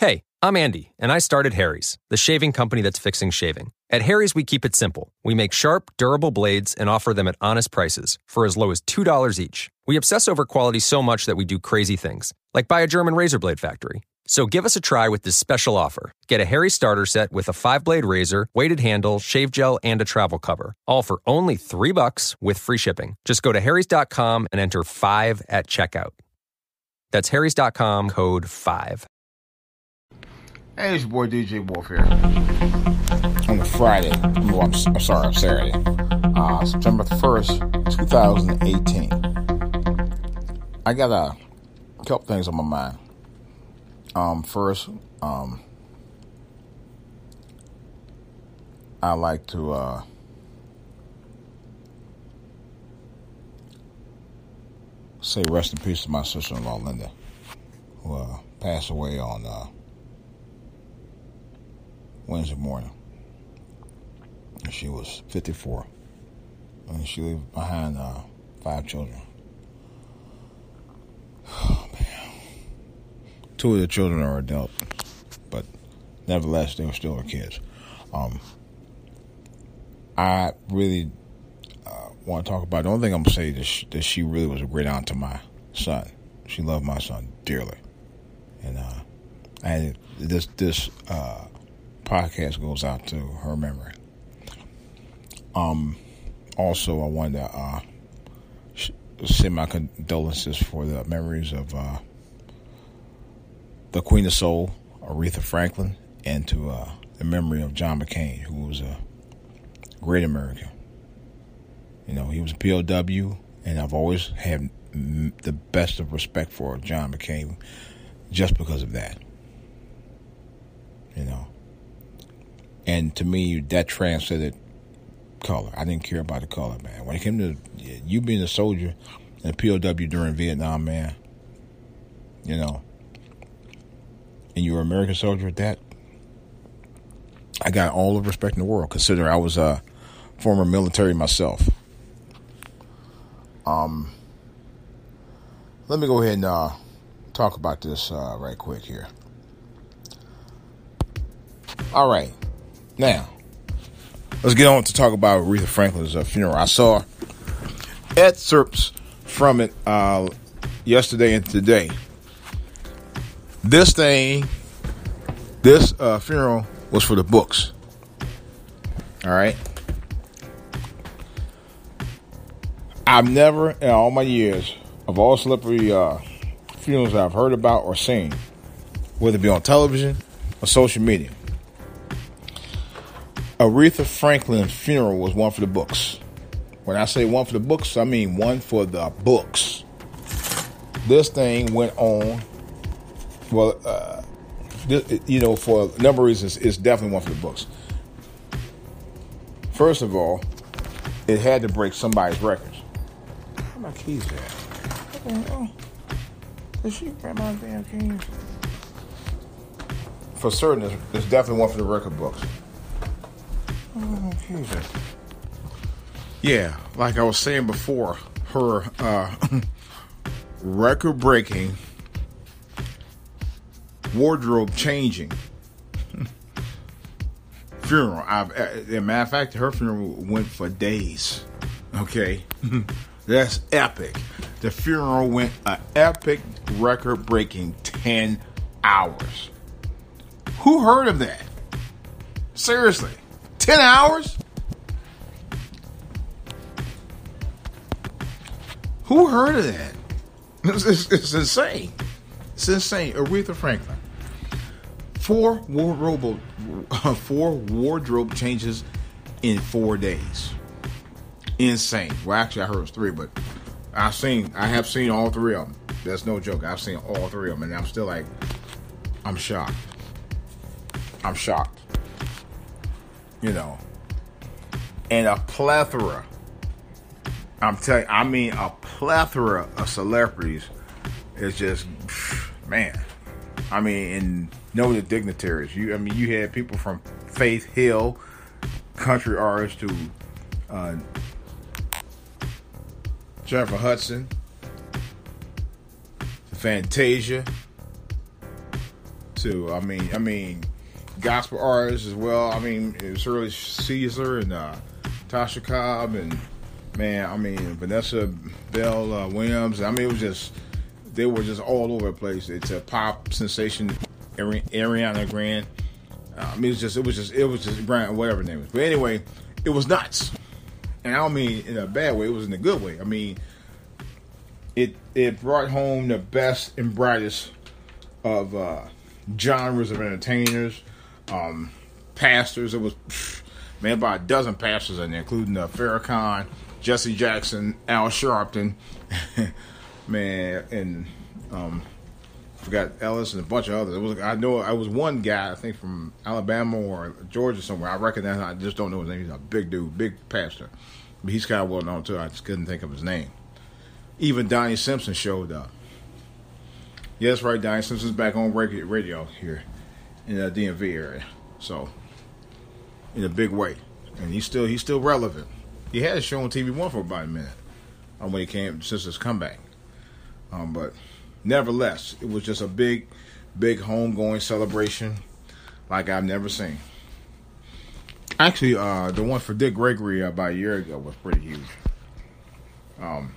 Hey, I'm Andy, and I started Harry's, the shaving company that's fixing shaving. At Harry's, we keep it simple. We make sharp, durable blades and offer them at honest prices for as low as $2 each. We obsess over quality so much that we do crazy things, like buy a German razor blade factory. So give us a try with this special offer. Get a Harry starter set with a five blade razor, weighted handle, shave gel, and a travel cover. All for only three bucks with free shipping. Just go to Harry's.com and enter five at checkout. That's Harry's.com code five. Hey, it's your boy DJ Wolf here. On Friday, well, I'm, I'm sorry, on Saturday, uh, September 1st, 2018. I got a couple things on my mind. Um, first, um, I like to uh, say rest in peace to my sister-in-law Linda, who uh, passed away on uh, Wednesday morning. And She was 54, and she left behind uh, five children. Oh two of the children are adult, but nevertheless, they were still her kids. Um, I really uh, want to talk about. The only thing I'm gonna say is that she really was a great aunt to my son. She loved my son dearly, and uh, and this this uh, podcast goes out to her memory. Um, also, I wanted to uh, send my condolences for the memories of uh, the Queen of Soul, Aretha Franklin, and to uh, the memory of John McCain, who was a great American. You know, he was a POW, and I've always had the best of respect for John McCain just because of that. You know, and to me, that transcended color. I didn't care about the color, man. When it came to you being a soldier and POW during Vietnam, man, you know, and you were an American soldier at that, I got all the respect in the world. considering I was a former military myself. Um, let me go ahead and uh, talk about this uh, right quick here. All right, now let's get on to talk about Aretha Franklin's uh, funeral. I saw excerpts from it uh, yesterday and today. This thing, this uh, funeral was for the books. All right. I've never, in all my years, of all celebrity uh, funerals I've heard about or seen, whether it be on television or social media, Aretha Franklin's funeral was one for the books. When I say one for the books, I mean one for the books. This thing went on, well, uh, you know, for a number of reasons, it's definitely one for the books. First of all, it had to break somebody's records. Where my keys at? What the hell? Did she grab my damn keys? For certain, it's, it's definitely one for the record books. Oh, keys? Yeah, like I was saying before, her uh, record breaking, wardrobe changing funeral. I've, as a matter of fact, her funeral went for days. Okay, that's epic. The funeral went an epic, record breaking 10 hours. Who heard of that? Seriously, 10 hours? Who heard of that? It's, it's, it's insane. It's insane. Aretha Franklin. Four wardrobe, four wardrobe changes in four days. Insane. Well, actually, I heard it was three, but I've seen, I have seen all three of them. That's no joke. I've seen all three of them, and I'm still like, I'm shocked. I'm shocked. You know, and a plethora. I'm telling, I mean, a plethora of celebrities is just, man. I mean, and know the dignitaries. You, I mean, you had people from Faith Hill, country artists, to uh, Jennifer Hudson, Fantasia, too. I mean, I mean, gospel artists as well. I mean, it's Shirley Caesar and uh, Tasha Cobb and man, I mean Vanessa Bell uh, Williams. I mean, it was just they were just all over the place. It's a pop sensation, Ari- Ariana Grande. Uh, I mean, it was just it was just it was just Brian, whatever name is. But anyway, it was nuts, and I don't mean in a bad way. It was in a good way. I mean, it it brought home the best and brightest of uh, genres of entertainers, um, pastors. It was man about a dozen pastors in there, including uh, Farrakhan, Jesse Jackson, Al Sharpton, man, and um, forgot Ellis and a bunch of others. It was I know I was one guy I think from Alabama or Georgia somewhere. I recognize. I just don't know his name. He's a big dude, big pastor, but he's kind of well known too. I just couldn't think of his name. Even Donnie Simpson showed up. Yes, right. Donnie Simpson's back on radio here in the DMV area. So, in a big way, and he's still he's still relevant. He had a show on TV One for about a minute um, when he came since his comeback. Um, but nevertheless, it was just a big, big homegoing celebration like I've never seen. Actually, uh, the one for Dick Gregory about a year ago was pretty huge. Um,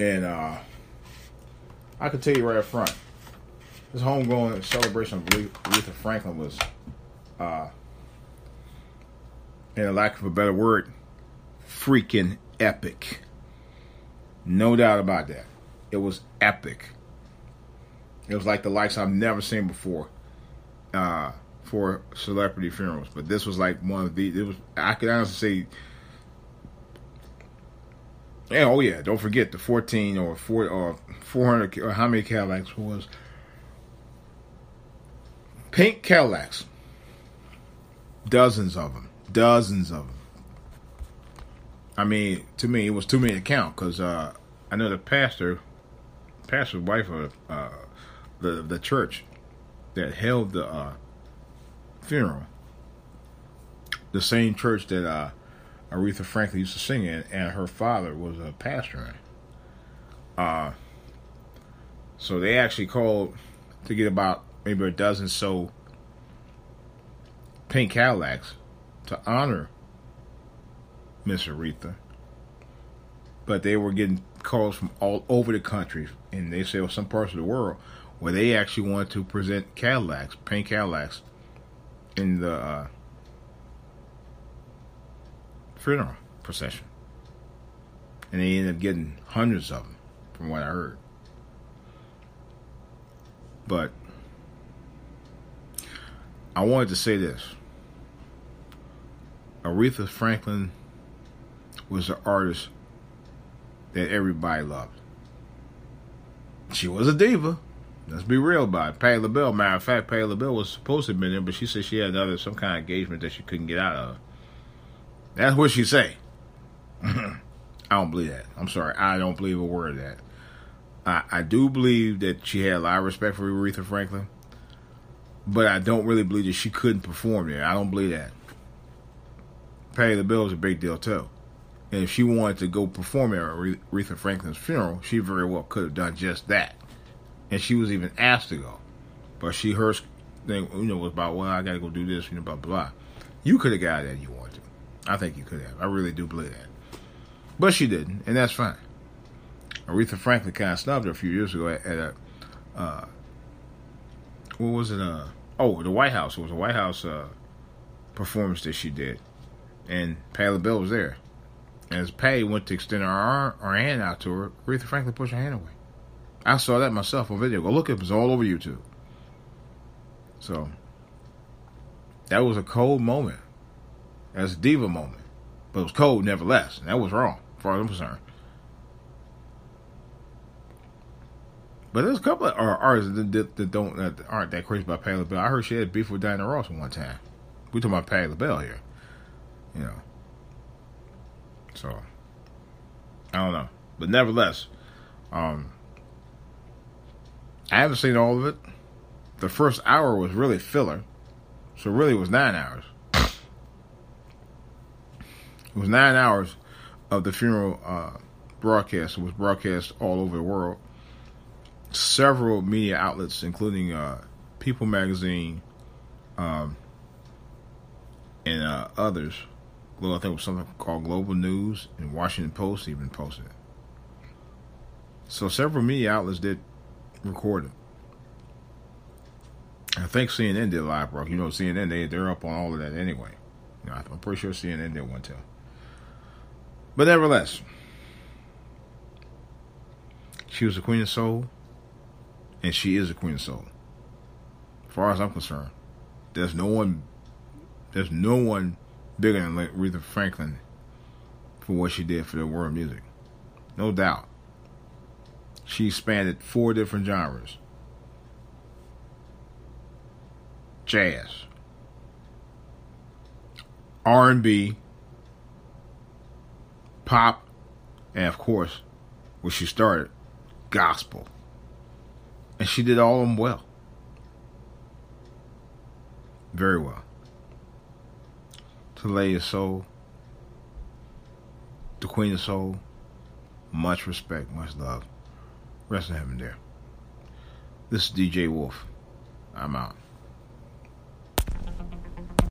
and uh, I can tell you right up front, this homegoing celebration of Aretha Franklin was, uh, in a lack of a better word, freaking epic. No doubt about that. It was epic. It was like the likes I've never seen before uh, for celebrity funerals. But this was like one of the. It was. I could honestly say. Yeah, oh yeah! Don't forget the fourteen or four or four hundred or how many Cadillacs was pink Cadillacs. Dozens of them, dozens of them. I mean, to me, it was too many to count because uh, I know the pastor, pastor's wife of uh, the the church that held the uh, funeral, the same church that uh, Aretha Franklin used to sing in, and her father was a pastor in. Uh, so they actually called to get about maybe a dozen so pink Cadillacs to honor Miss Aretha. But they were getting calls from all over the country, and they say well, some parts of the world where they actually wanted to present Cadillacs, pink Cadillacs, in the uh, funeral procession. And they ended up getting hundreds of them, from what I heard. But I wanted to say this Aretha Franklin was an artist that everybody loved. She was a diva. Let's be real about it. Patti LaBelle, matter of fact, Patti LaBelle was supposed to have been there, but she said she had another some kind of engagement that she couldn't get out of. That's what she say. I don't believe that. I'm sorry. I don't believe a word of that. I, I do believe that she had a lot of respect for Aretha Franklin, but I don't really believe that she couldn't perform there. I don't believe that. Patti LaBelle is a big deal too. And if she wanted to go perform at Aretha Franklin's funeral, she very well could have done just that. And she was even asked to go. But she, her thing, you know, was about, well, I got to go do this, you know, blah, blah, blah. You could have got that you wanted to. I think you could have. I really do believe that. But she didn't, and that's fine. Aretha Franklin kind of snubbed her a few years ago at, at a, uh, what was it? Uh, oh, the White House. It was a White House uh, performance that she did. And Patti LaBelle was there. As Patty went to extend her, arm, her hand out to her, Aretha Franklin pushed her hand away. I saw that myself on video. Go look it. It's all over YouTube. So, that was a cold moment. That's a diva moment. But it was cold nevertheless. And that was wrong, as far as I'm concerned. But there's a couple of artists that, that, that don't that aren't that crazy about Patti LaBelle. I heard she had beef with Diana Ross one time. We talking about Patti LaBelle here, you know. So I don't know, but nevertheless, um, I haven't seen all of it. The first hour was really filler, so really it was nine hours. It was nine hours of the funeral uh, broadcast. It was broadcast all over the world. Several media outlets, including uh, People magazine, um, and uh, others. I think it was something called Global News and Washington Post even posted it. So several media outlets did record it. I think CNN did live, bro. You know, CNN they they're up on all of that anyway. You know, I'm pretty sure CNN did one too. But nevertheless, she was a queen of soul, and she is a queen of soul. As far as I'm concerned, there's no one, there's no one bigger than Aretha Franklin for what she did for the world of music. No doubt. She expanded four different genres jazz, R&B, pop, and of course, where she started, gospel. And she did all of them well. Very well. To lay his soul, the queen of soul, much respect, much love. Rest in heaven there. This is DJ Wolf. I'm out.